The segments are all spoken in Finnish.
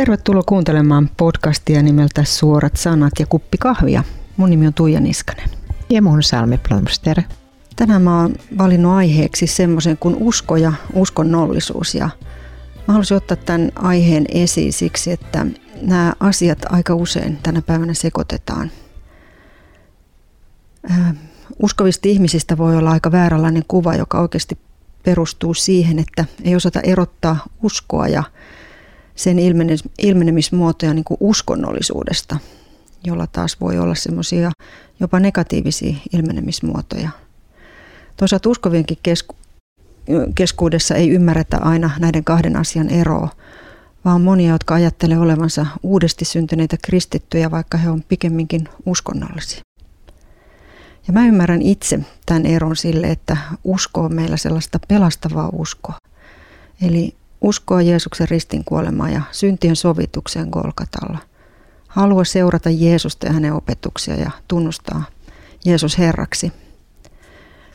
Tervetuloa kuuntelemaan podcastia nimeltä Suorat sanat ja kuppi kahvia. Mun nimi on Tuija Niskanen. Ja mun Salmi Plumster. Tänään mä oon valinnut aiheeksi semmoisen kuin usko ja uskonnollisuus. Ja mä haluaisin ottaa tämän aiheen esiin siksi, että nämä asiat aika usein tänä päivänä sekoitetaan. Uskovista ihmisistä voi olla aika vääränlainen kuva, joka oikeasti perustuu siihen, että ei osata erottaa uskoa ja sen ilmenemismuotoja niin kuin uskonnollisuudesta, jolla taas voi olla semmoisia jopa negatiivisia ilmenemismuotoja. Toisaalta uskovienkin kesku- keskuudessa ei ymmärretä aina näiden kahden asian eroa, vaan monia, jotka ajattelee olevansa uudesti syntyneitä kristittyjä, vaikka he on pikemminkin uskonnollisia. Ja mä ymmärrän itse tämän eron sille, että usko on meillä sellaista pelastavaa uskoa. Eli uskoa Jeesuksen ristin kuolemaan ja syntien sovitukseen Golgatalla. Halua seurata Jeesusta ja hänen opetuksia ja tunnustaa Jeesus Herraksi.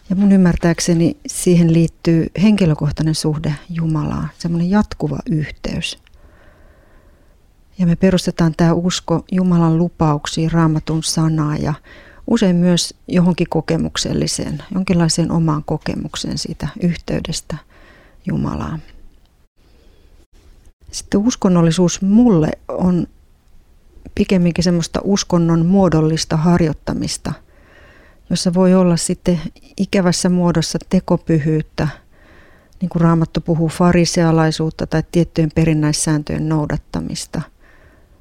Ja mun ymmärtääkseni siihen liittyy henkilökohtainen suhde Jumalaan, semmoinen jatkuva yhteys. Ja me perustetaan tämä usko Jumalan lupauksiin, raamatun sanaa ja usein myös johonkin kokemukselliseen, jonkinlaiseen omaan kokemukseen siitä yhteydestä Jumalaan. Sitten uskonnollisuus mulle on pikemminkin semmoista uskonnon muodollista harjoittamista, jossa voi olla sitten ikävässä muodossa tekopyhyyttä, niin kuin Raamattu puhuu farisealaisuutta tai tiettyjen perinnäissääntöjen noudattamista,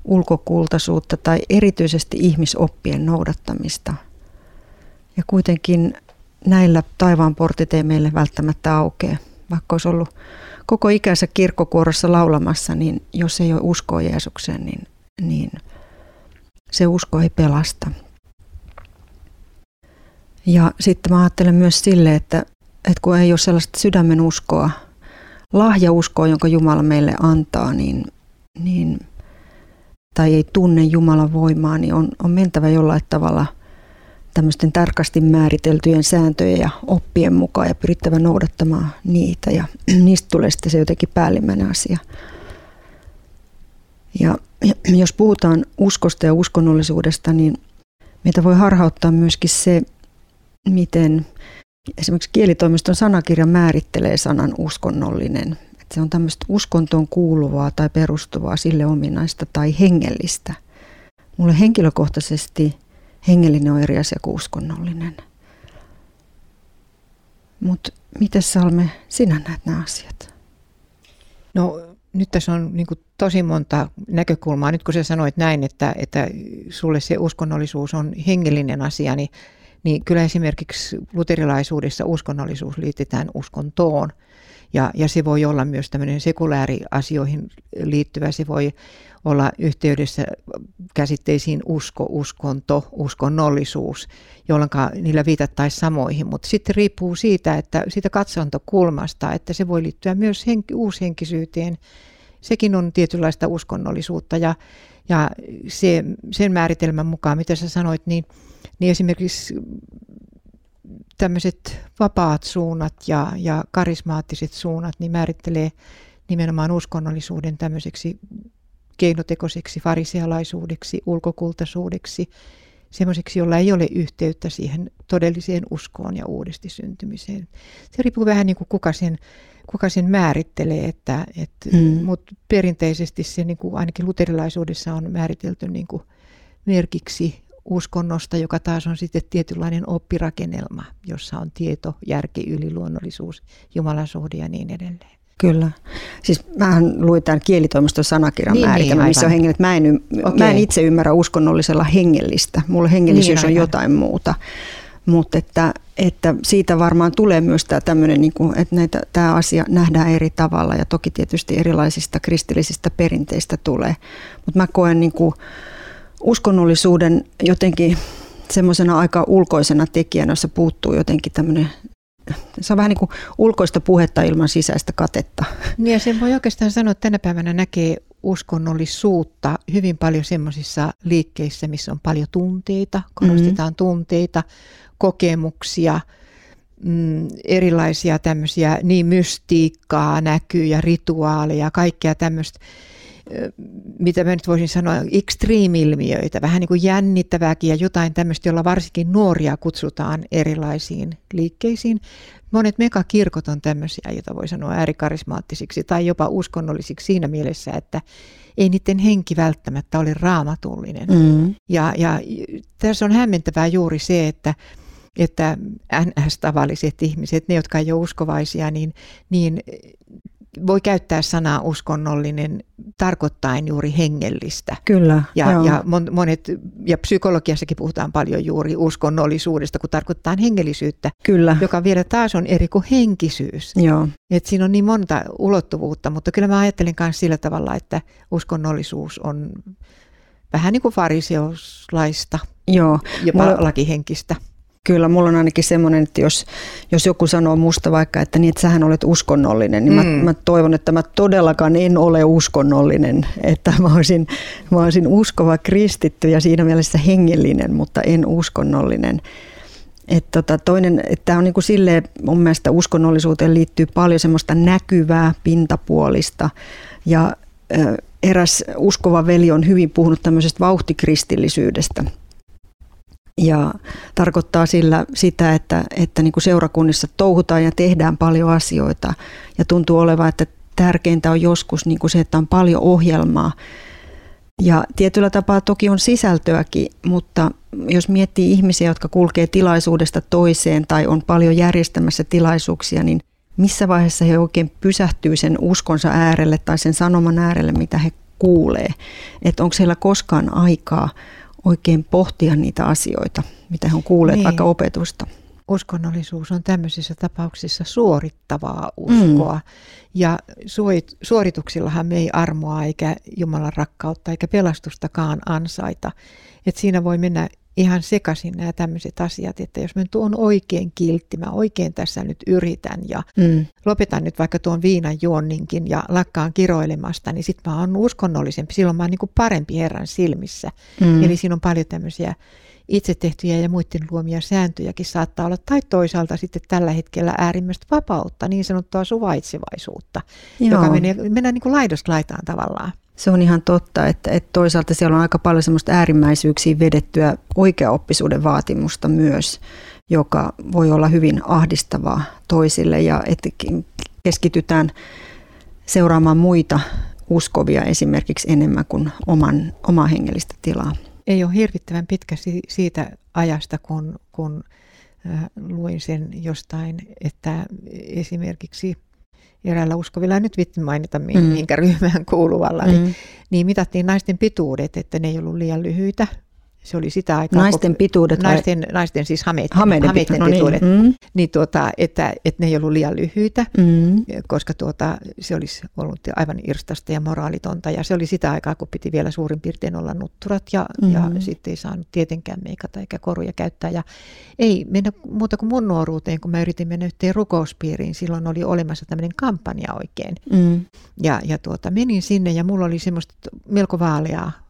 ulkokultaisuutta tai erityisesti ihmisoppien noudattamista. Ja kuitenkin näillä taivaan portit ei meille välttämättä aukea, vaikka olisi ollut koko ikänsä kirkkokuorossa laulamassa, niin jos ei ole uskoa Jeesukseen, niin, niin se usko ei pelasta. Ja sitten mä ajattelen myös sille, että, että kun ei ole sellaista sydämen uskoa, lahjauskoa, jonka Jumala meille antaa, niin, niin tai ei tunne Jumalan voimaa, niin on, on mentävä jollain tavalla – tämmöisten tarkasti määriteltyjen sääntöjen ja oppien mukaan ja pyrittävä noudattamaan niitä ja niistä tulee sitten se jotenkin päällimmäinen asia. Ja jos puhutaan uskosta ja uskonnollisuudesta, niin meitä voi harhauttaa myöskin se, miten esimerkiksi kielitoimiston sanakirja määrittelee sanan uskonnollinen. Että se on tämmöistä uskontoon kuuluvaa tai perustuvaa, sille ominaista tai hengellistä. Mulle henkilökohtaisesti hengellinen on eri asia kuin uskonnollinen. Mutta miten Salme, sinä näet nämä asiat? No nyt tässä on niin tosi monta näkökulmaa. Nyt kun sä sanoit näin, että, että sulle se uskonnollisuus on hengellinen asia, niin, niin kyllä esimerkiksi luterilaisuudessa uskonnollisuus liitetään uskontoon. Ja, ja se voi olla myös tämmöinen asioihin liittyvä, se voi olla yhteydessä käsitteisiin usko, uskonto, uskonnollisuus, jolloin niillä viitattaisiin samoihin. Mutta sitten riippuu siitä, että siitä katsontokulmasta, että se voi liittyä myös henki, uushenkisyyteen. Sekin on tietynlaista uskonnollisuutta ja, ja se, sen määritelmän mukaan, mitä sä sanoit, niin, niin esimerkiksi tämmöiset vapaat suunnat ja, ja karismaattiset suunnat niin määrittelee nimenomaan uskonnollisuuden tämmöiseksi keinotekoiseksi farisealaisuudeksi, ulkokultaisuudeksi, semmoiseksi, jolla ei ole yhteyttä siihen todelliseen uskoon ja uudesti syntymiseen. Se riippuu vähän niin kuin kuka sen, kuka sen määrittelee, että, että, mm. mutta perinteisesti se niin kuin ainakin luterilaisuudessa on määritelty niin kuin merkiksi uskonnosta, joka taas on sitten tietynlainen oppirakennelma, jossa on tieto, järki, yliluonnollisuus, jumalasuhde ja niin edelleen. Kyllä. Siis mähän luin tämän kielitoimiston sanakirjan niin, määritelmä, niin, missä on hengellistä. Mä en, okay. mä en itse ymmärrä uskonnollisella hengellistä. Mulle hengellisyys niin, on jotain muuta. Mutta että, että siitä varmaan tulee myös tämä tämmöinen, niin kuin, että näitä, tämä asia nähdään eri tavalla ja toki tietysti erilaisista kristillisistä perinteistä tulee. Mutta mä koen niin kuin uskonnollisuuden jotenkin semmoisena aika ulkoisena tekijänä, jossa puuttuu jotenkin tämmöinen se on vähän niin kuin ulkoista puhetta ilman sisäistä katetta. Niin ja sen voi oikeastaan sanoa, että tänä päivänä näkee uskonnollisuutta hyvin paljon semmoisissa liikkeissä, missä on paljon tunteita, korostetaan mm-hmm. tunteita, kokemuksia, mm, erilaisia tämmöisiä niin mystiikkaa, näkyjä, rituaaleja, kaikkea tämmöistä. Mitä mä nyt voisin sanoa, extreme-ilmiöitä, vähän niin kuin jännittävääkin ja jotain tämmöistä, jolla varsinkin nuoria kutsutaan erilaisiin liikkeisiin. Monet megakirkot on tämmöisiä, joita voi sanoa äärikarismaattisiksi tai jopa uskonnollisiksi siinä mielessä, että ei niiden henki välttämättä ole raamatullinen. Mm. Ja, ja tässä on hämmentävää juuri se, että että NS-tavalliset ihmiset, ne jotka ei ole uskovaisia, niin, niin voi käyttää sanaa uskonnollinen tarkoittain juuri hengellistä. Kyllä. Ja, ja monet, ja psykologiassakin puhutaan paljon juuri uskonnollisuudesta, kun tarkoittaa hengellisyyttä, kyllä. joka vielä taas on eri kuin henkisyys. Joo. Et siinä on niin monta ulottuvuutta, mutta kyllä mä ajattelen myös sillä tavalla, että uskonnollisuus on vähän niin kuin fariseuslaista, Joo. jopa Mulla... lakihenkistä. Kyllä, mulla on ainakin semmoinen, että jos, jos joku sanoo musta vaikka, että niin, että sähän olet uskonnollinen, niin mm. mä, mä toivon, että mä todellakaan en ole uskonnollinen, että mä olisin, mä olisin uskova kristitty ja siinä mielessä hengellinen, mutta en uskonnollinen. Et tota, toinen, että tämä on niin kuin silleen, mun mielestä uskonnollisuuteen liittyy paljon semmoista näkyvää, pintapuolista ja eräs uskova veli on hyvin puhunut tämmöisestä vauhtikristillisyydestä – ja tarkoittaa sillä sitä, että, että niin kuin seurakunnissa touhutaan ja tehdään paljon asioita ja tuntuu olevan, että tärkeintä on joskus niin kuin se, että on paljon ohjelmaa. Ja tietyllä tapaa toki on sisältöäkin, mutta jos miettii ihmisiä, jotka kulkee tilaisuudesta toiseen tai on paljon järjestämässä tilaisuuksia, niin missä vaiheessa he oikein pysähtyy sen uskonsa äärelle tai sen sanoman äärelle, mitä he kuulee. Että onko heillä koskaan aikaa oikein pohtia niitä asioita, mitä he on kuulleet niin. vaikka opetusta. Uskonnollisuus on tämmöisissä tapauksissa suorittavaa uskoa. Mm. Ja suorituksillahan me ei armoa eikä Jumalan rakkautta eikä pelastustakaan ansaita. Et siinä voi mennä ihan sekaisin nämä tämmöiset asiat, että jos mä tuon oikein kiltti, mä oikein tässä nyt yritän ja mm. lopetan nyt vaikka tuon viinan juonninkin ja lakkaan kiroilemasta, niin sitten mä oon uskonnollisempi. Silloin mä oon niin parempi Herran silmissä. Mm. Eli siinä on paljon tämmöisiä itse tehtyjä ja muiden luomia sääntöjäkin saattaa olla, tai toisaalta sitten tällä hetkellä äärimmäistä vapautta, niin sanottua suvaitsevaisuutta, Joo. joka menee, mennään niin kuin laidosta laitaan tavallaan. Se on ihan totta, että, että toisaalta siellä on aika paljon semmoista äärimmäisyyksiä vedettyä oikeaoppisuuden vaatimusta myös, joka voi olla hyvin ahdistavaa toisille ja että keskitytään seuraamaan muita uskovia esimerkiksi enemmän kuin oman, omaa hengellistä tilaa. Ei ole hirvittävän pitkä siitä ajasta, kun, kun luin sen jostain, että esimerkiksi eräällä uskovilla, nyt vitsi mainita mm. minkä ryhmään kuuluvalla, mm. niin, niin mitattiin naisten pituudet, että ne ei ollut liian lyhyitä. Se oli sitä aikaa. Naisten koko, pituudet naisten, vai? naisten siis hameiden, hameiden, hameiden no niin, pituudet. Mm. Niin tuota, että, että ne ei ollut liian lyhyitä, mm. koska tuota, se olisi ollut aivan irstasta ja moraalitonta. Ja se oli sitä aikaa, kun piti vielä suurin piirtein olla nutturat ja, mm. ja sitten ei saanut tietenkään meikata eikä koruja käyttää. Ja ei mennä muuta kuin mun nuoruuteen, kun mä yritin mennä yhteen rukouspiiriin. Silloin oli olemassa tämmöinen kampanja oikein. Mm. Ja, ja tuota, menin sinne ja mulla oli semmoista melko vaaleaa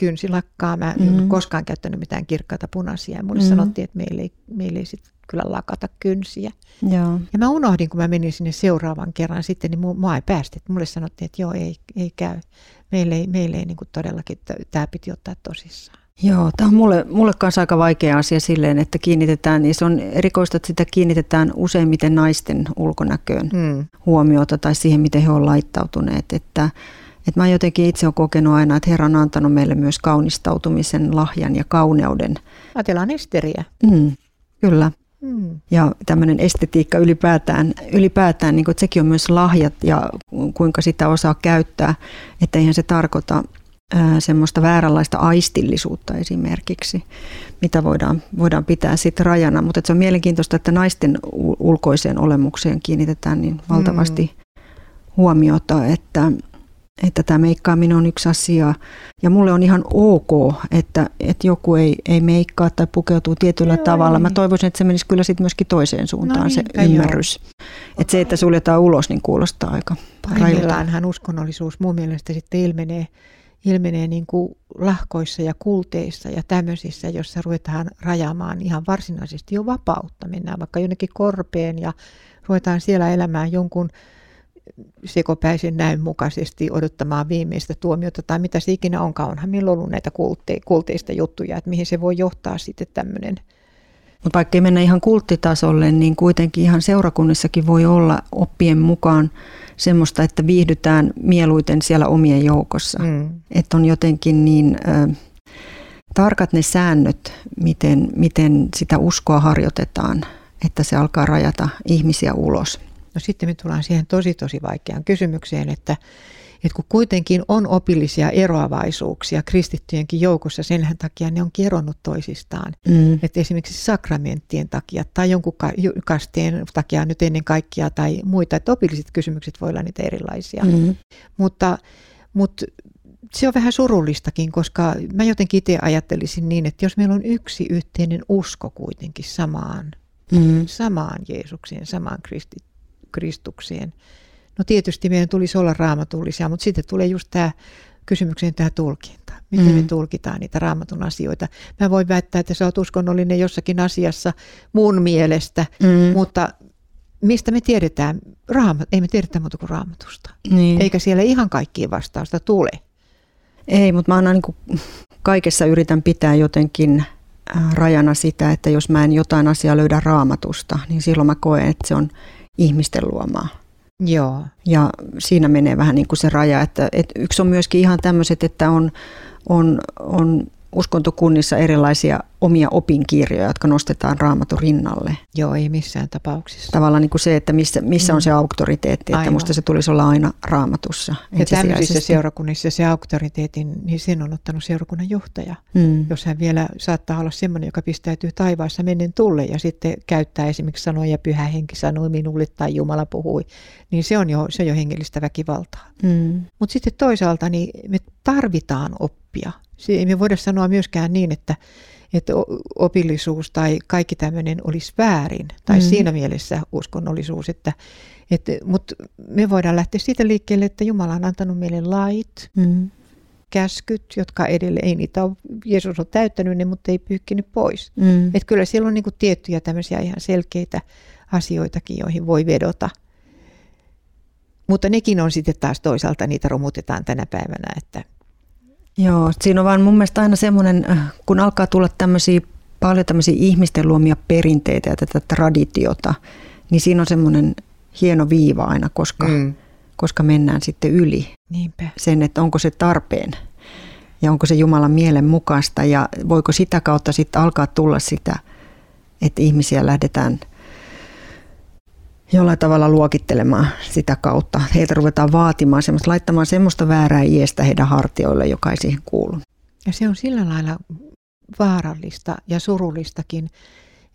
kynsilakkaa. Mä en mm. koskaan käyttänyt mitään kirkkaita punaisia. Ja mulle mm. sanottiin, että meillä ei, meillä ei sit kyllä lakata kynsiä. Joo. Ja mä unohdin, kun mä menin sinne seuraavan kerran sitten, niin mua ei päästy. Mulle sanottiin, että joo, ei, ei käy. Meille ei, meille ei niin kuin todellakin, tämä piti ottaa tosissaan. Joo, tämä on mulle, mulle kanssa aika vaikea asia silleen, että kiinnitetään, niin se on erikoista, että sitä kiinnitetään useimmiten naisten ulkonäköön hmm. huomiota tai siihen, miten he ovat laittautuneet. Että et mä jotenkin itse olen kokenut aina, että Herra on antanut meille myös kaunistautumisen lahjan ja kauneuden. Ajatellaan esteriä. Mm, kyllä. Mm. Ja tämmöinen estetiikka ylipäätään, ylipäätään niin kuin, että sekin on myös lahjat ja kuinka sitä osaa käyttää. Että eihän se tarkoita ää, semmoista vääränlaista aistillisuutta esimerkiksi, mitä voidaan, voidaan pitää sitten rajana. Mutta se on mielenkiintoista, että naisten ulkoiseen olemukseen kiinnitetään niin valtavasti mm. huomiota, että että tämä meikkaaminen on yksi asia. Ja mulle on ihan ok, että, että joku ei, ei meikkaa tai pukeutuu tietyllä Joo, tavalla. Mä toivoisin, että se menisi kyllä sitten myöskin toiseen suuntaan no se ymmärrys. Että se, että suljetaan ulos, niin kuulostaa aika Pahimmillaan uskonnollisuus mun mielestä sitten ilmenee, ilmenee niin kuin lahkoissa ja kulteissa ja tämmöisissä, jossa ruvetaan rajaamaan ihan varsinaisesti jo vapautta. Mennään vaikka jonnekin korpeen ja ruvetaan siellä elämään jonkun sekopäisen näyn mukaisesti odottamaan viimeistä tuomiota tai mitä se ikinä onkaan. Onhan meillä ollut näitä kulte, kulteista juttuja, että mihin se voi johtaa sitten tämmöinen. Mutta vaikka ei mennä ihan kulttitasolle, niin kuitenkin ihan seurakunnissakin voi olla oppien mukaan semmoista, että viihdytään mieluiten siellä omien joukossa. Mm. Että on jotenkin niin ö, tarkat ne säännöt, miten, miten sitä uskoa harjoitetaan, että se alkaa rajata ihmisiä ulos. No sitten me tullaan siihen tosi tosi vaikeaan kysymykseen, että, että kun kuitenkin on opillisia eroavaisuuksia kristittyjenkin joukossa, sen takia ne on keronnut toisistaan. Mm. Että esimerkiksi sakramenttien takia tai jonkun kasteen takia nyt ennen kaikkea tai muita, että opilliset kysymykset voi olla niitä erilaisia. Mm. Mutta, mutta se on vähän surullistakin, koska mä jotenkin itse ajattelisin niin, että jos meillä on yksi yhteinen usko kuitenkin samaan, mm. samaan Jeesukseen, samaan Kristi, Kristukseen. No tietysti meidän tulisi olla raamatullisia, mutta sitten tulee just tämä kysymykseen tämä tulkinta. Miten mm. me tulkitaan niitä raamatun asioita. Mä voin väittää, että sä oot uskonnollinen jossakin asiassa mun mielestä, mm. mutta mistä me tiedetään? Raamat, ei me tiedetä muuta kuin raamatusta. Niin. Eikä siellä ihan kaikkiin vastausta tule. Ei, mutta mä aina niin kaikessa yritän pitää jotenkin äh, rajana sitä, että jos mä en jotain asiaa löydä raamatusta, niin silloin mä koen, että se on ihmisten luomaa. Joo. Ja siinä menee vähän niin kuin se raja, että, että yksi on myöskin ihan tämmöiset, että on, on, on uskontokunnissa erilaisia omia opinkirjoja, jotka nostetaan raamatun rinnalle. Joo, ei missään tapauksessa. Tavallaan niin kuin se, että missä, missä mm. on se auktoriteetti, että Aivan. musta se tulisi olla aina raamatussa. Ja tämmöisissä seurakunnissa se auktoriteetin, niin sen on ottanut seurakunnan johtaja. Mm. Jos hän vielä saattaa olla semmoinen, joka pistäytyy taivaassa mennen tulle ja sitten käyttää esimerkiksi sanoja, pyhä henki sanoi minulle tai Jumala puhui, niin se on jo, se on jo hengellistä väkivaltaa. Mm. Mutta sitten toisaalta niin me tarvitaan oppia ei me voida sanoa myöskään niin, että, että opillisuus tai kaikki tämmöinen olisi väärin, tai mm. siinä mielessä uskonnollisuus, että, että, mutta me voidaan lähteä siitä liikkeelle, että Jumala on antanut meille lait, mm. käskyt, jotka edelleen, ei niitä ole, Jeesus on täyttänyt ne, mutta ei pyyhkinyt pois. Mm. Että kyllä siellä on niin kuin tiettyjä tämmöisiä ihan selkeitä asioitakin, joihin voi vedota. Mutta nekin on sitten taas toisaalta, niitä romutetaan tänä päivänä, että Joo, siinä on vaan mun mielestä aina semmoinen, äh, kun alkaa tulla tämmöisiä paljon tämmöisiä ihmisten luomia perinteitä ja tätä traditiota, niin siinä on semmoinen hieno viiva aina, koska, mm. koska mennään sitten yli Niinpä. sen, että onko se tarpeen ja onko se Jumalan mielen mukaista ja voiko sitä kautta sitten alkaa tulla sitä, että ihmisiä lähdetään jollain tavalla luokittelemaan sitä kautta. Heiltä ruvetaan vaatimaan semmoista, laittamaan semmoista väärää iestä heidän hartioille, joka ei siihen kuulu. Ja se on sillä lailla vaarallista ja surullistakin,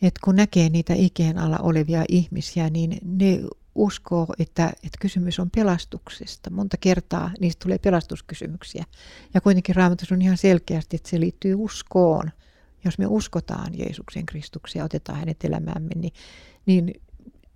että kun näkee niitä ikeen alla olevia ihmisiä, niin ne uskoo, että, että kysymys on pelastuksesta. Monta kertaa niistä tulee pelastuskysymyksiä. Ja kuitenkin raamatus on ihan selkeästi, että se liittyy uskoon. Jos me uskotaan Jeesuksen Kristuksen ja otetaan hänet elämäämme, niin, niin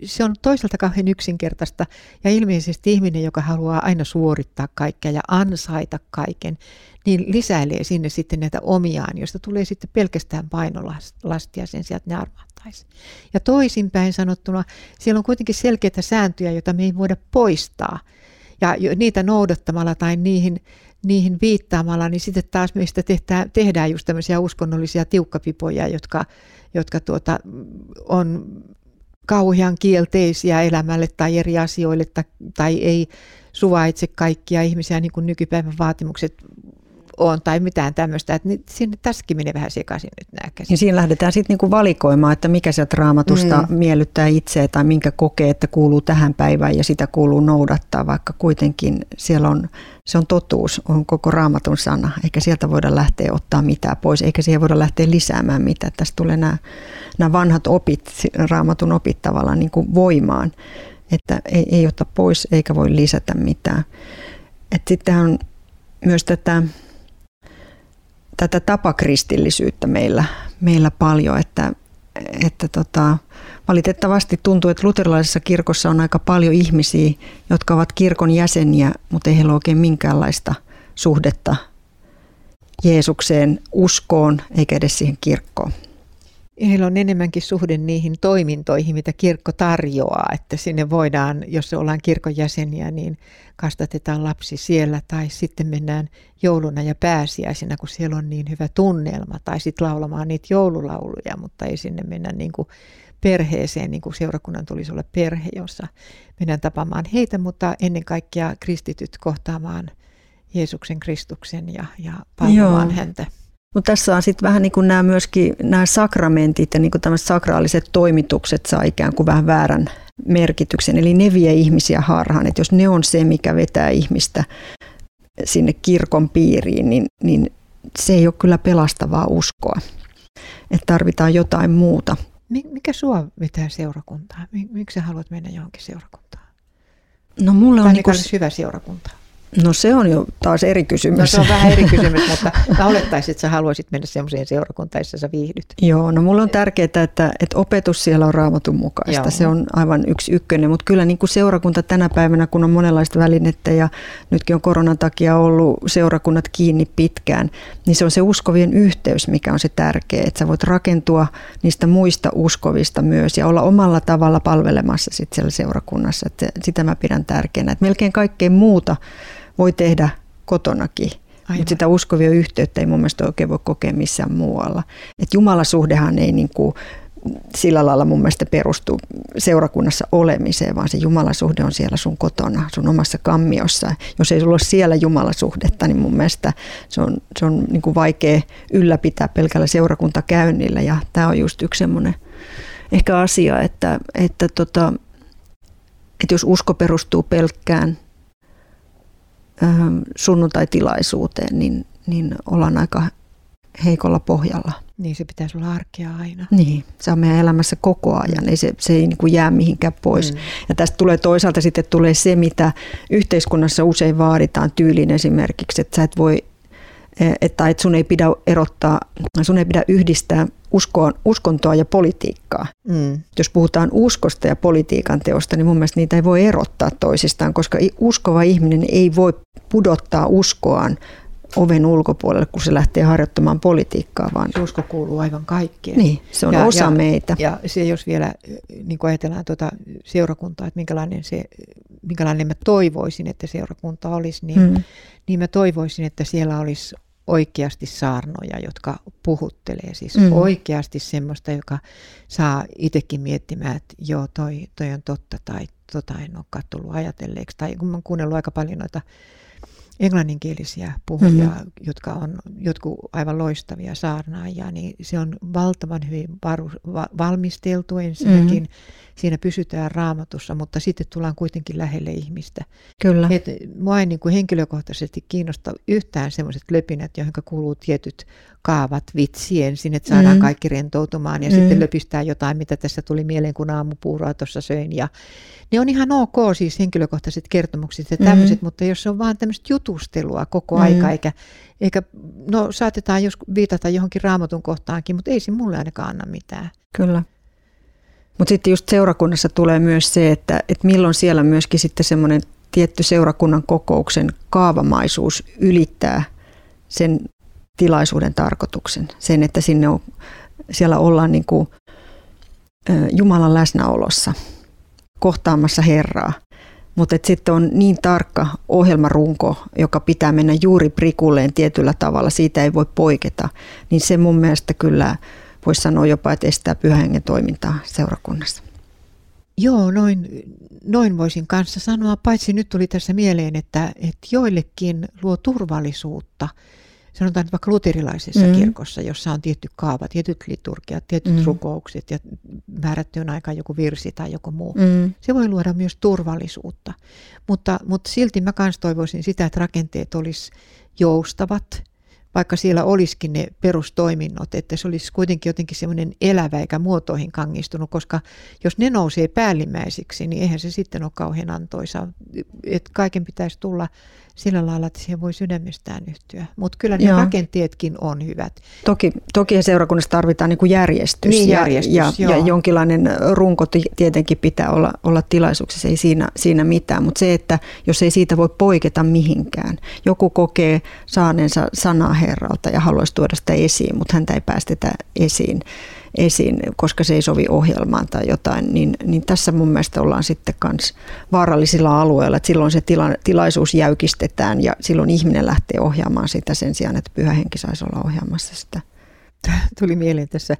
se on toisaalta kauhean yksinkertaista ja ilmeisesti ihminen, joka haluaa aina suorittaa kaikkea ja ansaita kaiken, niin lisäilee sinne sitten näitä omiaan, joista tulee sitten pelkästään painolastia sen sieltä ne armahtaisi. Ja toisinpäin sanottuna, siellä on kuitenkin selkeitä sääntöjä, joita me ei voida poistaa. Ja niitä noudattamalla tai niihin, niihin viittaamalla, niin sitten taas meistä tehdään, tehdään just tämmöisiä uskonnollisia tiukkapipoja, jotka, jotka tuota, on kauhean kielteisiä elämälle tai eri asioille tai, tai ei suvaitse kaikkia ihmisiä niin kuin nykypäivän vaatimukset on tai mitään tämmöistä. Että sinne tässäkin menee vähän sekaisin nyt nämä Ja siinä lähdetään sitten niinku valikoimaan, että mikä sieltä raamatusta mm. miellyttää itseä tai minkä kokee, että kuuluu tähän päivään ja sitä kuuluu noudattaa, vaikka kuitenkin siellä on, se on totuus, on koko raamatun sana, eikä sieltä voida lähteä ottaa mitään pois, eikä siihen voida lähteä lisäämään mitään. Tästä tulee nämä, nämä vanhat opit, raamatun opit tavallaan niin kuin voimaan, että ei, ei ota pois eikä voi lisätä mitään. Sitten on myös tätä tätä tapakristillisyyttä meillä, meillä paljon, että, että tota, valitettavasti tuntuu, että luterilaisessa kirkossa on aika paljon ihmisiä, jotka ovat kirkon jäseniä, mutta ei heillä ole oikein minkäänlaista suhdetta Jeesukseen, uskoon eikä edes siihen kirkkoon. Heillä on enemmänkin suhde niihin toimintoihin, mitä kirkko tarjoaa, että sinne voidaan, jos ollaan kirkon jäseniä, niin kastatetaan lapsi siellä tai sitten mennään jouluna ja pääsiäisenä, kun siellä on niin hyvä tunnelma tai sitten laulamaan niitä joululauluja, mutta ei sinne mennä niin kuin perheeseen, niin kuin seurakunnan tulisi olla perhe, jossa mennään tapaamaan heitä, mutta ennen kaikkea kristityt kohtaamaan Jeesuksen Kristuksen ja, ja palvomaan häntä. Mutta tässä on sitten vähän niin kuin nämä myöskin nämä sakramentit ja niin kuin tämmöiset sakraaliset toimitukset saa ikään kuin vähän väärän merkityksen. Eli ne vie ihmisiä harhaan, että jos ne on se, mikä vetää ihmistä sinne kirkon piiriin, niin, niin se ei ole kyllä pelastavaa uskoa. Että tarvitaan jotain muuta. Mikä sua vetää seurakuntaa? Miksi sä haluat mennä johonkin seurakuntaan? No mulla on tai niin kuin... hyvä seurakunta? No se on jo taas eri kysymys. No se on vähän eri kysymys, mutta mä olettaisin, että sä haluaisit mennä semmoiseen seurakuntaan, jossa sä viihdyt. Joo, no mulla on tärkeää, että, että opetus siellä on raamatun mukaista. Joo. Se on aivan yksi ykkönen, mutta kyllä niin kuin seurakunta tänä päivänä, kun on monenlaista välinettä ja nytkin on koronan takia ollut seurakunnat kiinni pitkään, niin se on se uskovien yhteys, mikä on se tärkeä, että sä voit rakentua niistä muista uskovista myös ja olla omalla tavalla palvelemassa sit siellä seurakunnassa. Että sitä mä pidän tärkeänä. Että melkein kaikkea muuta voi tehdä kotonakin. Mutta sitä uskovia yhteyttä ei mun mielestä oikein voi kokea missään muualla. Et Jumalasuhdehan ei niin kuin sillä lailla mun mielestä perustu seurakunnassa olemiseen, vaan se Jumalasuhde on siellä sun kotona, sun omassa kammiossa. Jos ei sulla ole siellä Jumalasuhdetta, niin mun mielestä se on, se on niin kuin vaikea ylläpitää pelkällä seurakuntakäynnillä. Ja tämä on just yksi semmoinen ehkä asia, että, että, tota, että jos usko perustuu pelkkään sunnuntaitilaisuuteen, niin, niin ollaan aika heikolla pohjalla. Niin se pitäisi olla arkea aina. Niin, se on meidän elämässä koko ajan, ei se, se ei niin kuin jää mihinkään pois. Mm. Ja tästä tulee toisaalta sitten tulee se, mitä yhteiskunnassa usein vaaditaan tyyliin esimerkiksi, että sä et voi Eh, että et sun ei pidä erottaa, sun ei pidä yhdistää uskoon, uskontoa ja politiikkaa. Mm. Jos puhutaan uskosta ja politiikan teosta, niin mun mielestä niitä ei voi erottaa toisistaan, koska uskova ihminen ei voi pudottaa uskoaan oven ulkopuolelle, kun se lähtee harjoittamaan politiikkaa. Vaan... Se usko kuuluu aivan kaikkeen. Niin, se on ja, osa ja, meitä. Ja se, jos vielä niin ajatellaan tuota seurakuntaa, että minkälainen, se, minkälainen mä toivoisin, että seurakunta olisi, niin, mm. niin mä toivoisin, että siellä olisi oikeasti saarnoja, jotka puhuttelee. Siis mm. oikeasti semmoista, joka saa itsekin miettimään, että joo, toi, toi on totta tai tota en ole tullut ajatelleeksi. Tai kun mä oon kuunnellut aika paljon noita englanninkielisiä puhujia, mm-hmm. jotka on jotkut aivan loistavia saarnaajia, niin se on valtavan hyvin varu, va, valmisteltu ensinnäkin. Mm-hmm. Siinä pysytään raamatussa, mutta sitten tullaan kuitenkin lähelle ihmistä. Kyllä. Et mua ei niin kuin henkilökohtaisesti kiinnosta yhtään sellaiset löpinät, joihin kuuluu tietyt kaavat vitsien, sinne että saadaan mm. kaikki rentoutumaan ja mm. sitten löpistää jotain, mitä tässä tuli mieleen, kun aamupuuroa tuossa söin. Ja ne on ihan ok siis henkilökohtaiset kertomukset ja tämmöiset, mm. mutta jos se on vaan tämmöistä jutustelua koko mm. aika, eikä, eikä, no saatetaan jos viitata johonkin raamatun kohtaankin, mutta ei se mulle ainakaan anna mitään. Kyllä. Mutta sitten just seurakunnassa tulee myös se, että, että milloin siellä myöskin sitten semmoinen tietty seurakunnan kokouksen kaavamaisuus ylittää sen tilaisuuden tarkoituksen. Sen, että sinne on, siellä ollaan niin kuin Jumalan läsnäolossa kohtaamassa Herraa. Mutta sitten on niin tarkka ohjelmarunko, joka pitää mennä juuri prikulleen tietyllä tavalla, siitä ei voi poiketa, niin se mun mielestä kyllä voisi sanoa jopa, että estää pyhän toimintaa seurakunnassa. Joo, noin, noin voisin kanssa sanoa, paitsi nyt tuli tässä mieleen, että, että joillekin luo turvallisuutta – sanotaan että vaikka luterilaisessa mm. kirkossa, jossa on tietty kaava, tietyt liturgiat, tietyt mm. rukoukset ja määrättyyn aikaan joku virsi tai joku muu. Mm. Se voi luoda myös turvallisuutta. Mutta, mutta silti mä myös toivoisin sitä, että rakenteet olisi joustavat, vaikka siellä olisikin ne perustoiminnot, että se olisi kuitenkin jotenkin semmoinen elävä eikä muotoihin kangistunut, koska jos ne nousee päällimmäisiksi, niin eihän se sitten ole kauhean antoisa. Että kaiken pitäisi tulla sillä lailla, että siihen voi sydämestään yhtyä. Mutta kyllä ne Joo. rakenteetkin on hyvät. Toki, toki seurakunnassa tarvitaan niin kuin järjestys, niin, ja, järjestys ja, ja, ja jonkinlainen runko tietenkin pitää olla, olla tilaisuuksessa, ei siinä, siinä mitään. Mutta se, että jos ei siitä voi poiketa mihinkään, joku kokee saaneensa sanaa Herralta ja haluaisi tuoda sitä esiin, mutta häntä ei päästetä esiin, esiin, koska se ei sovi ohjelmaan tai jotain, niin, niin tässä mun mielestä ollaan sitten myös vaarallisilla alueilla, että silloin se tila, tilaisuus jäykistetään ja silloin ihminen lähtee ohjaamaan sitä sen sijaan, että pyhä henki saisi olla ohjaamassa sitä. Tuli mieleen tässä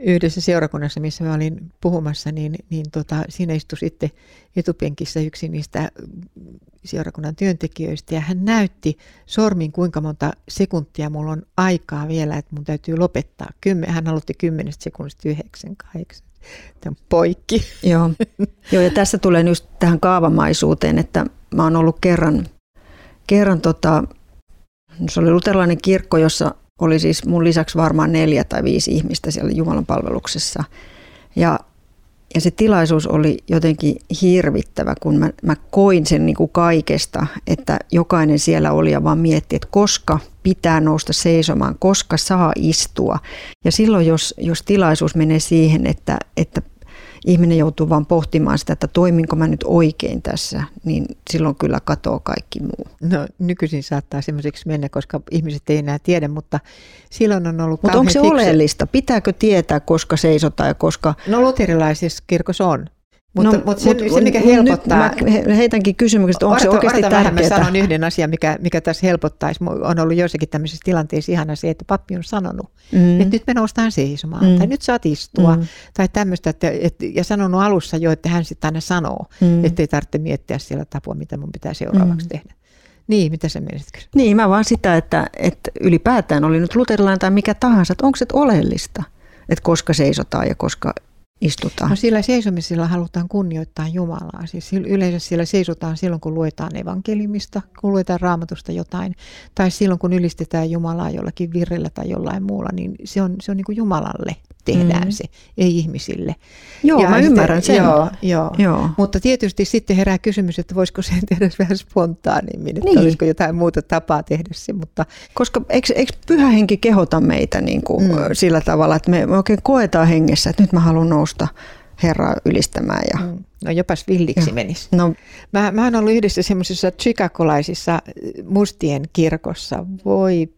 yhdessä seurakunnassa, missä mä olin puhumassa, niin, niin tota, siinä istui sitten etupenkissä yksi niistä seurakunnan työntekijöistä ja hän näytti sormin kuinka monta sekuntia mulla on aikaa vielä, että mun täytyy lopettaa. Kymmen, hän aloitti kymmenestä sekunnista yhdeksän, kahdeksan. Tämä poikki. Joo. Joo, ja tässä tulee just tähän kaavamaisuuteen, että mä oon ollut kerran, kerran tota, se oli luterilainen kirkko, jossa oli siis mun lisäksi varmaan neljä tai viisi ihmistä siellä Jumalan palveluksessa. Ja, ja se tilaisuus oli jotenkin hirvittävä, kun mä, mä koin sen niin kuin kaikesta, että jokainen siellä oli ja vaan mietti, että koska pitää nousta seisomaan, koska saa istua. Ja silloin, jos, jos tilaisuus menee siihen, että, että ihminen joutuu vaan pohtimaan sitä, että toiminko mä nyt oikein tässä, niin silloin kyllä katoaa kaikki muu. No nykyisin saattaa semmoiseksi mennä, koska ihmiset ei enää tiedä, mutta silloin on ollut Mutta onko se fiksu... oleellista? Pitääkö tietää, koska seisotaan ja koska... No luterilaisessa kirkossa on. Mutta, no, mutta se, mut, se, mikä helpottaa... Nyt mä heitänkin kysymyksen, että onko se oikeasti tärkeää? Vähän, mä sanon yhden asian, mikä, mikä tässä helpottaisi. On ollut joissakin tämmöisissä tilanteissa ihana se, että pappi on sanonut, mm. että nyt me noustaan seisomaan, mm. tai nyt saat istua, mm. tai tämmöistä. Että, että, ja sanonut alussa jo, että hän sitten aina sanoo, mm. ettei tarvitse miettiä siellä tapua, mitä mun pitää seuraavaksi mm. tehdä. Niin, mitä sä mielitkö? Niin, mä vaan sitä, että, että ylipäätään oli nyt luterilainen tai mikä tahansa, että onko se oleellista, että koska seisotaan ja koska istutaan? No sillä seisomisella halutaan kunnioittaa Jumalaa. Siis yleensä siellä seisotaan silloin, kun luetaan evankelimista, kun luetaan raamatusta jotain, tai silloin, kun ylistetään Jumalaa jollakin virrellä tai jollain muulla, niin se on, se on niin kuin Jumalalle tehdään mm. se, ei ihmisille. Joo, ja mä sitten, ymmärrän sen. Joo, joo. joo. Mutta tietysti sitten herää kysymys, että voisiko sen tehdä vähän spontaanimmin, että niin. olisiko jotain muuta tapaa tehdä se. Mutta... Koska eikö, eikö pyhä henki kehota meitä niin kuin mm. sillä tavalla, että me oikein koetaan hengessä, että nyt mä haluan nousta Herraa ylistämään. Ja... Mm. No jopas villiksi menisi. No. Mä, mä oon ollut yhdessä semmoisessa chicagolaisissa mustien kirkossa. Voi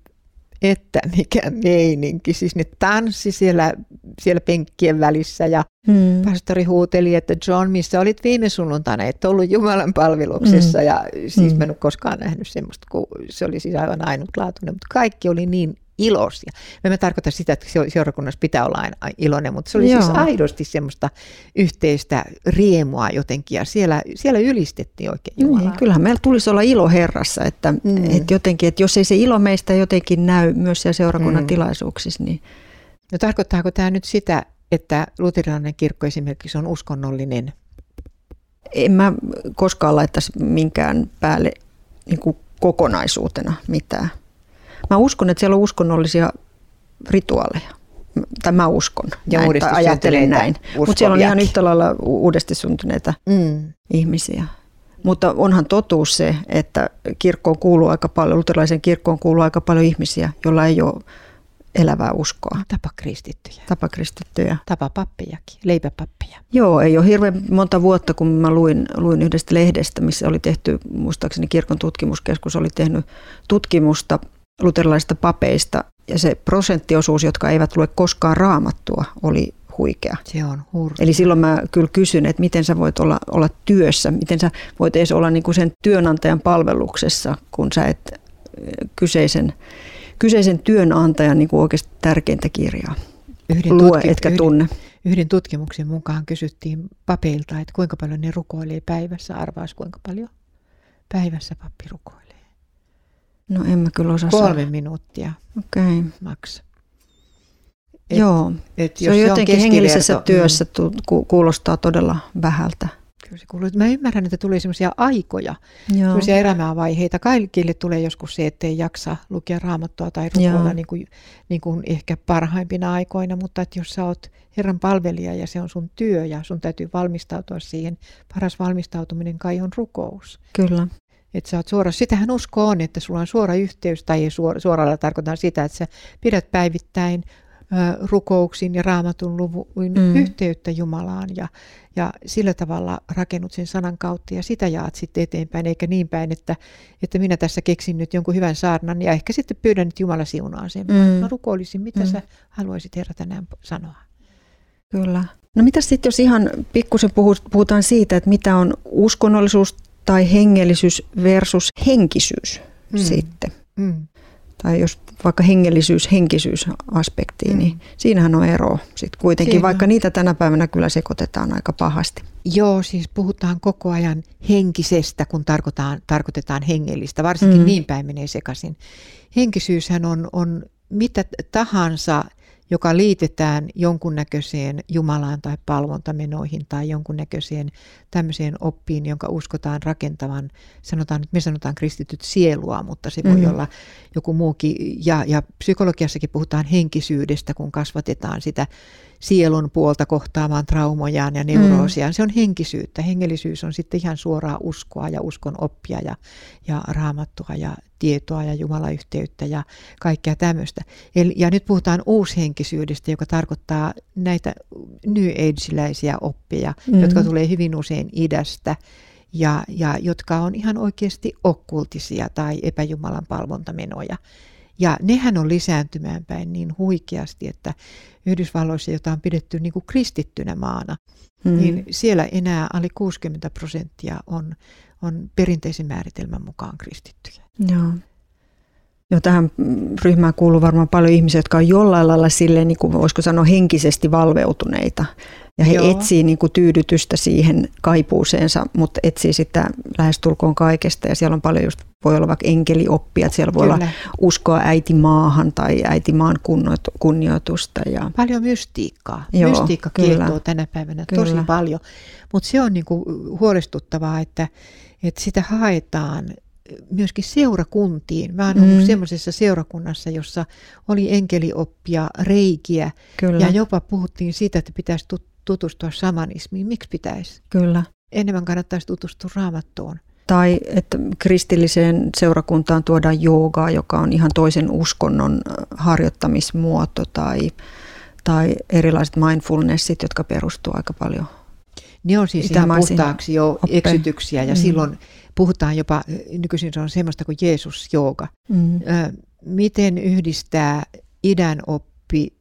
että mikä meininki. Siis ne tanssi siellä, siellä penkkien välissä ja hmm. pastori huuteli, että John, missä olit viime sunnuntaina, et ollut Jumalan palveluksessa. Hmm. Ja siis hmm. mä en ole koskaan nähnyt semmoista, kun se oli siis aivan ainutlaatuinen, mutta kaikki oli niin iloisia. Mä en tarkoita sitä, että seurakunnassa pitää olla aina iloinen, mutta se oli siis Joo. siis aidosti semmoista yhteistä riemua jotenkin ja siellä, siellä ylistettiin oikein niin, Jumalaa. Niin, kyllähän meillä tulisi olla ilo Herrassa, että, mm. että jotenkin, että jos ei se ilo meistä jotenkin näy myös siellä seurakunnan mm. tilaisuuksissa, niin... No tarkoittaako tämä nyt sitä, että luterilainen kirkko esimerkiksi on uskonnollinen? En mä koskaan laittaisi minkään päälle niin kuin kokonaisuutena mitään. Mä uskon, että siellä on uskonnollisia rituaaleja. Tai mä uskon ja näin, tai ajattelen näin. Mutta siellä on ihan yhtä lailla uudesti syntyneitä mm. ihmisiä. Mutta onhan totuus se, että kirkkoon kuuluu aika paljon, luterilaisen kirkkoon kuuluu aika paljon ihmisiä, joilla ei ole elävää uskoa. Tapakristittyjä. Tapakristittyjä. Tapapappijakin, leipäpappeja. Joo, ei ole hirveän monta vuotta, kun mä luin, luin yhdestä lehdestä, missä oli tehty, muistaakseni kirkon tutkimuskeskus oli tehnyt tutkimusta luterilaisista papeista ja se prosenttiosuus, jotka eivät lue koskaan raamattua, oli huikea. Se on hurja. Eli silloin mä kyllä kysyn, että miten sä voit olla, olla työssä, miten sä voit edes olla niin kuin sen työnantajan palveluksessa, kun sä et kyseisen, kyseisen työnantajan niin kuin oikeasti tärkeintä kirjaa yhden lue, tutki- etkä tunne. Yhden, yhden tutkimuksen mukaan kysyttiin papeilta, että kuinka paljon ne rukoilee päivässä, arvaas kuinka paljon päivässä pappi rukoilee. No en mä kyllä osaa Kolme sanoa. minuuttia okay. maks. Et, Joo, et se on jotenkin hengellisessä mm. työssä mm. kuulostaa todella vähältä. Kyllä se kuuluu. Mä ymmärrän, että tulee sellaisia aikoja, sellaisia elämänvaiheita. Kaikille tulee joskus se, että ei jaksa lukea raamattua tai rukoilla niin kuin, niin kuin ehkä parhaimpina aikoina, mutta että jos sä oot Herran palvelija ja se on sun työ ja sun täytyy valmistautua siihen, paras valmistautuminen kai on rukous. Kyllä. Että sä oot suora. Sitähän usko on, että sulla on suora yhteys, tai ei suora, suoralla tarkoitan sitä, että sä pidät päivittäin ö, rukouksin ja raamatun luvuin mm. yhteyttä Jumalaan ja, ja sillä tavalla rakennut sen sanan kautta ja sitä jaat sitten eteenpäin, eikä niin päin, että, että minä tässä keksin nyt jonkun hyvän saarnan ja ehkä sitten pyydän, että Jumala siunaa sen. Mm. Mä rukoilisin, mitä mm. sä haluaisit Herra tänään sanoa. Kyllä. No mitä sitten, jos ihan pikkusen puhutaan siitä, että mitä on uskonnollisuus tai hengellisyys versus henkisyys mm. sitten? Mm. Tai jos vaikka hengellisyys, henkisyys aspektiin, niin mm. niin siinähän on ero sitten kuitenkin, Siinä. vaikka niitä tänä päivänä kyllä sekoitetaan aika pahasti. Joo, siis puhutaan koko ajan henkisestä, kun tarkoitetaan, tarkoitetaan hengellistä, varsinkin mm. niin päin menee sekaisin. Henkisyyshän on, on mitä tahansa joka liitetään jonkunnäköiseen Jumalaan tai palvontamenoihin tai jonkunnäköiseen tämmöiseen oppiin, jonka uskotaan rakentavan, sanotaan nyt, me sanotaan kristityt sielua, mutta se voi mm-hmm. olla joku muukin, ja, ja psykologiassakin puhutaan henkisyydestä, kun kasvatetaan sitä sielun puolta kohtaamaan traumojaan ja neuroosiaan. Mm. Se on henkisyyttä. Hengellisyys on sitten ihan suoraa uskoa ja uskon oppia ja, ja raamattua ja tietoa ja jumalayhteyttä ja kaikkea tämmöistä. Eli, ja nyt puhutaan uushenkisyydestä, joka tarkoittaa näitä New Age-läisiä oppia, mm. jotka tulee hyvin usein idästä ja, ja jotka on ihan oikeasti okkultisia tai epäjumalan palvontamenoja. Ja nehän on lisääntymään päin niin huikeasti, että Yhdysvalloissa, jota on pidetty niin kuin kristittynä maana, mm. niin siellä enää alle 60 prosenttia on, on perinteisen määritelmän mukaan kristittyjä. Joo. Jo tähän ryhmään kuuluu varmaan paljon ihmisiä, jotka on jollain lailla silleen, niin kuin voisiko sanoa henkisesti valveutuneita. Ja he Joo. etsii niin kuin tyydytystä siihen kaipuuseensa, mutta etsii sitä lähestulkoon kaikesta. Ja siellä on paljon just, voi olla vaikka enkelioppia, että siellä voi Kyllä. olla uskoa äitimaahan tai äitimaan kunnioitusta. Ja... Paljon mystiikkaa. Joo, Mystiikka kiehtoo tänä päivänä kyllä. tosi paljon. Mutta se on niin kuin huolestuttavaa, että, että sitä haetaan myöskin seurakuntiin. Mä oon ollut mm. semmoisessa seurakunnassa, jossa oli enkelioppia, reikiä Kyllä. ja jopa puhuttiin siitä, että pitäisi tutustua samanismiin. Miksi pitäisi? Kyllä. Enemmän kannattaisi tutustua raamattuun. Tai että kristilliseen seurakuntaan tuodaan joogaa, joka on ihan toisen uskonnon harjoittamismuoto tai, tai erilaiset mindfulnessit, jotka perustuu aika paljon ne on siis ihan puhtaaksi jo oppe. eksytyksiä ja mm. silloin puhutaan jopa, nykyisin se on semmoista kuin Jeesus-jooga. Mm. Miten yhdistää idän oppi,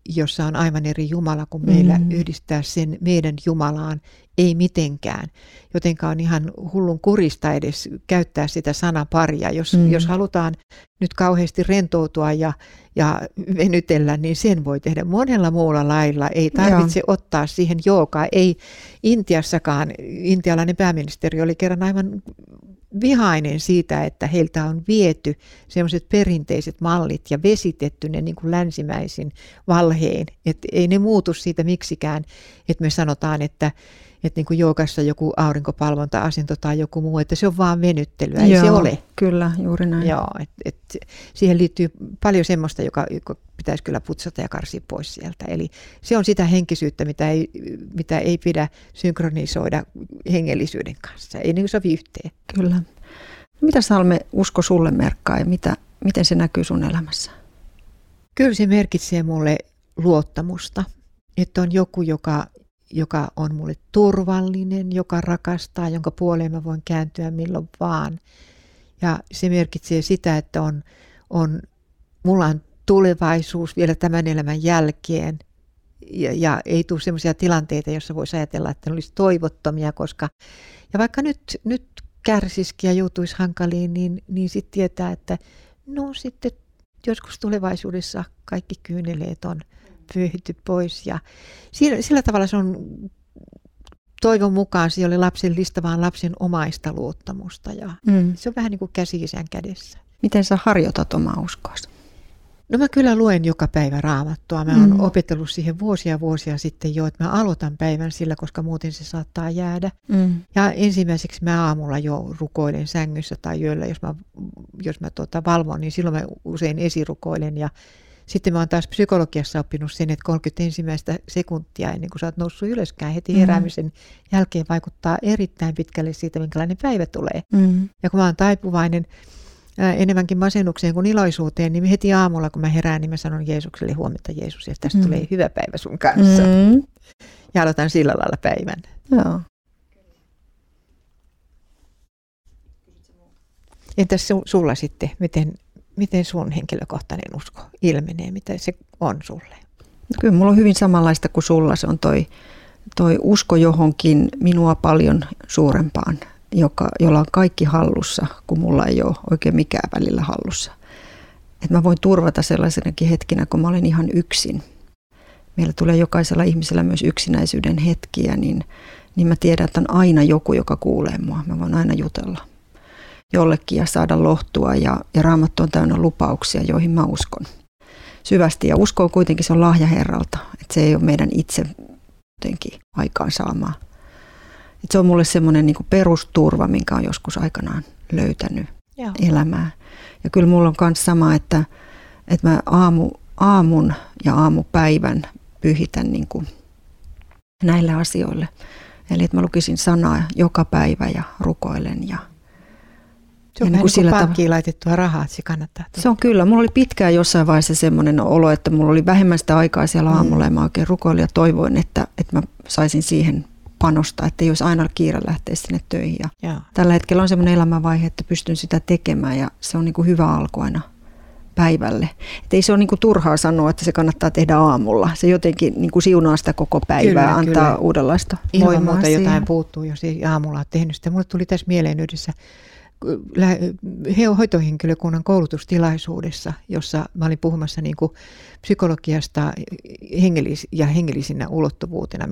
jossa on aivan eri Jumala kuin meillä, mm. yhdistää sen meidän Jumalaan, ei mitenkään. Jotenka on ihan hullun kurista edes käyttää sitä sanaparia. Jos, mm. jos halutaan nyt kauheasti rentoutua ja, ja venytellä, niin sen voi tehdä monella muulla lailla. Ei tarvitse Joo. ottaa siihen jookaa. Ei Intiassakaan, intialainen pääministeri oli kerran aivan vihainen siitä, että heiltä on viety sellaiset perinteiset mallit ja vesitetty ne niin kuin länsimäisin valheen. Että ei ne muutu siitä miksikään, että me sanotaan, että että niin kuin joukassa joku aurinkopalvonta-asinto tai joku muu, että se on vaan venyttelyä, ei Joo, se ole. Kyllä, juuri näin. Joo, et, et siihen liittyy paljon semmoista, joka, joka pitäisi kyllä putsata ja karsia pois sieltä. Eli se on sitä henkisyyttä, mitä ei, mitä ei pidä synkronisoida hengellisyyden kanssa. Ei niin sovi yhteen. Kyllä. Mitä Salme usko sulle merkkaa ja mitä, miten se näkyy sun elämässä? Kyllä se merkitsee mulle luottamusta, että on joku, joka, joka on mulle turvallinen, joka rakastaa, jonka puoleen mä voin kääntyä milloin vaan. Ja se merkitsee sitä, että on, on, mulla on tulevaisuus vielä tämän elämän jälkeen. Ja, ja ei tule sellaisia tilanteita, joissa voisi ajatella, että ne olisi toivottomia, koska ja vaikka nyt, nyt kärsisikin ja joutuisi hankaliin, niin, niin sitten tietää, että no sitten joskus tulevaisuudessa kaikki kyyneleet on pyyhitty pois. Ja sillä, sillä tavalla se on toivon mukaan se oli lapsen lista, vaan lapsen omaista luottamusta. Ja mm. Se on vähän niin kuin käsi isän kädessä. Miten sä harjoitat omaa uskoasi? No mä kyllä luen joka päivä raamattua. Mä oon mm. opetellut siihen vuosia vuosia sitten jo, että mä aloitan päivän sillä, koska muuten se saattaa jäädä. Mm. Ja ensimmäiseksi mä aamulla jo rukoilen sängyssä tai yöllä, jos mä, jos mä tuota valvon, niin silloin mä usein esirukoilen ja sitten mä oon taas psykologiassa oppinut sen, että 30 ensimmäistä sekuntia ennen kuin sä oot noussut ylöskään heti mm. heräämisen mm. jälkeen vaikuttaa erittäin pitkälle siitä, minkälainen päivä tulee. Mm. Ja kun mä oon taipuvainen enemmänkin masennukseen kuin iloisuuteen, niin heti aamulla kun mä herään, niin mä sanon Jeesukselle huomenta Jeesus, että tästä mm. tulee hyvä päivä sun kanssa. Mm. Ja aloitan sillä lailla päivän. Joo. Entäs su, sulla sitten, miten, miten sun henkilökohtainen usko ilmenee, mitä se on sulle? Kyllä mulla on hyvin samanlaista kuin sulla. Se on toi, toi usko johonkin minua paljon suurempaan, joka, jolla on kaikki hallussa, kun mulla ei ole oikein mikään välillä hallussa. Että mä voin turvata sellaisenakin hetkinä, kun mä olen ihan yksin. Meillä tulee jokaisella ihmisellä myös yksinäisyyden hetkiä, niin, niin mä tiedän, että on aina joku, joka kuulee mua. Mä voin aina jutella jollekin ja saada lohtua ja, ja raamattu on täynnä lupauksia, joihin mä uskon syvästi. Ja usko on kuitenkin, se on lahja Herralta, että se ei ole meidän itse jotenkin aikaansaamaa. Et se on mulle semmoinen niin perusturva, minkä on joskus aikanaan löytänyt Joo. elämää. Ja kyllä mulla on myös sama, että, että mä aamu, aamun ja aamupäivän pyhitän niin kuin näille asioille. Eli että mä lukisin sanaa joka päivä ja rukoilen ja se on niin kuin sillä pankkiin tav- laitettua rahaa, että se kannattaa. Se on kyllä. Mulla oli pitkään jossain vaiheessa semmoinen olo, että mulla oli vähemmän sitä aikaa siellä mm. aamulla ja mä oikein rukoilin ja toivoin, että, että mä saisin siihen panostaa, että ei olisi aina kiire lähteä sinne töihin. Ja ja. Tällä hetkellä on semmoinen elämänvaihe, että pystyn sitä tekemään ja se on niin kuin hyvä alku aina päivälle. Et ei se ole niin kuin turhaa sanoa, että se kannattaa tehdä aamulla. Se jotenkin niin kuin siunaa sitä koko päivää, kyllä, antaa kyllä. uudenlaista Ilman muuta jotain puuttuu, jos ei aamulla ole tehnyt sitä. Mulle tuli tässä mieleen yhdessä hoitohenkilökunnan koulutustilaisuudessa, jossa mä olin puhumassa niin kuin psykologiasta hengellis- ja hengellisinä ulottuvuutena,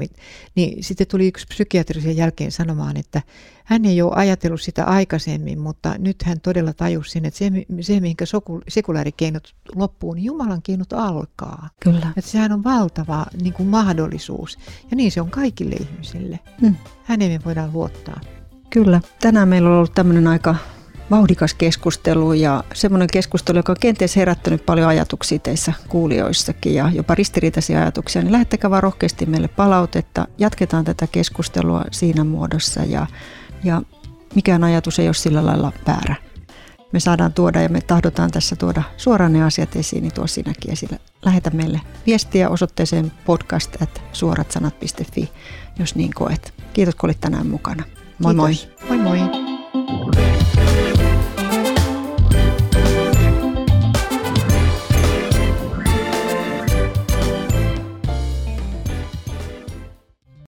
niin sitten tuli yksi psykiatrisen jälkeen sanomaan, että hän ei ole ajatellut sitä aikaisemmin, mutta nyt hän todella tajusi sen, että se, se mihinkä sekulaarikeinot loppuu, niin Jumalan keinot alkaa. Kyllä. Että sehän on valtava niin kuin mahdollisuus. Ja niin se on kaikille ihmisille. Mm. Häneen me voidaan luottaa. Kyllä. Tänään meillä on ollut tämmöinen aika vauhdikas keskustelu ja semmoinen keskustelu, joka on kenties herättänyt paljon ajatuksia teissä kuulijoissakin ja jopa ristiriitaisia ajatuksia, niin lähettäkää vaan rohkeasti meille palautetta. Jatketaan tätä keskustelua siinä muodossa ja, ja mikään ajatus ei ole sillä lailla väärä. Me saadaan tuoda ja me tahdotaan tässä tuoda suoraan ne asiat esiin, niin tuo sinäkin esille. Lähetä meille viestiä osoitteeseen podcast at jos niin koet. Kiitos kun olit tänään mukana. Moi Kiitos. moi. Moi moi.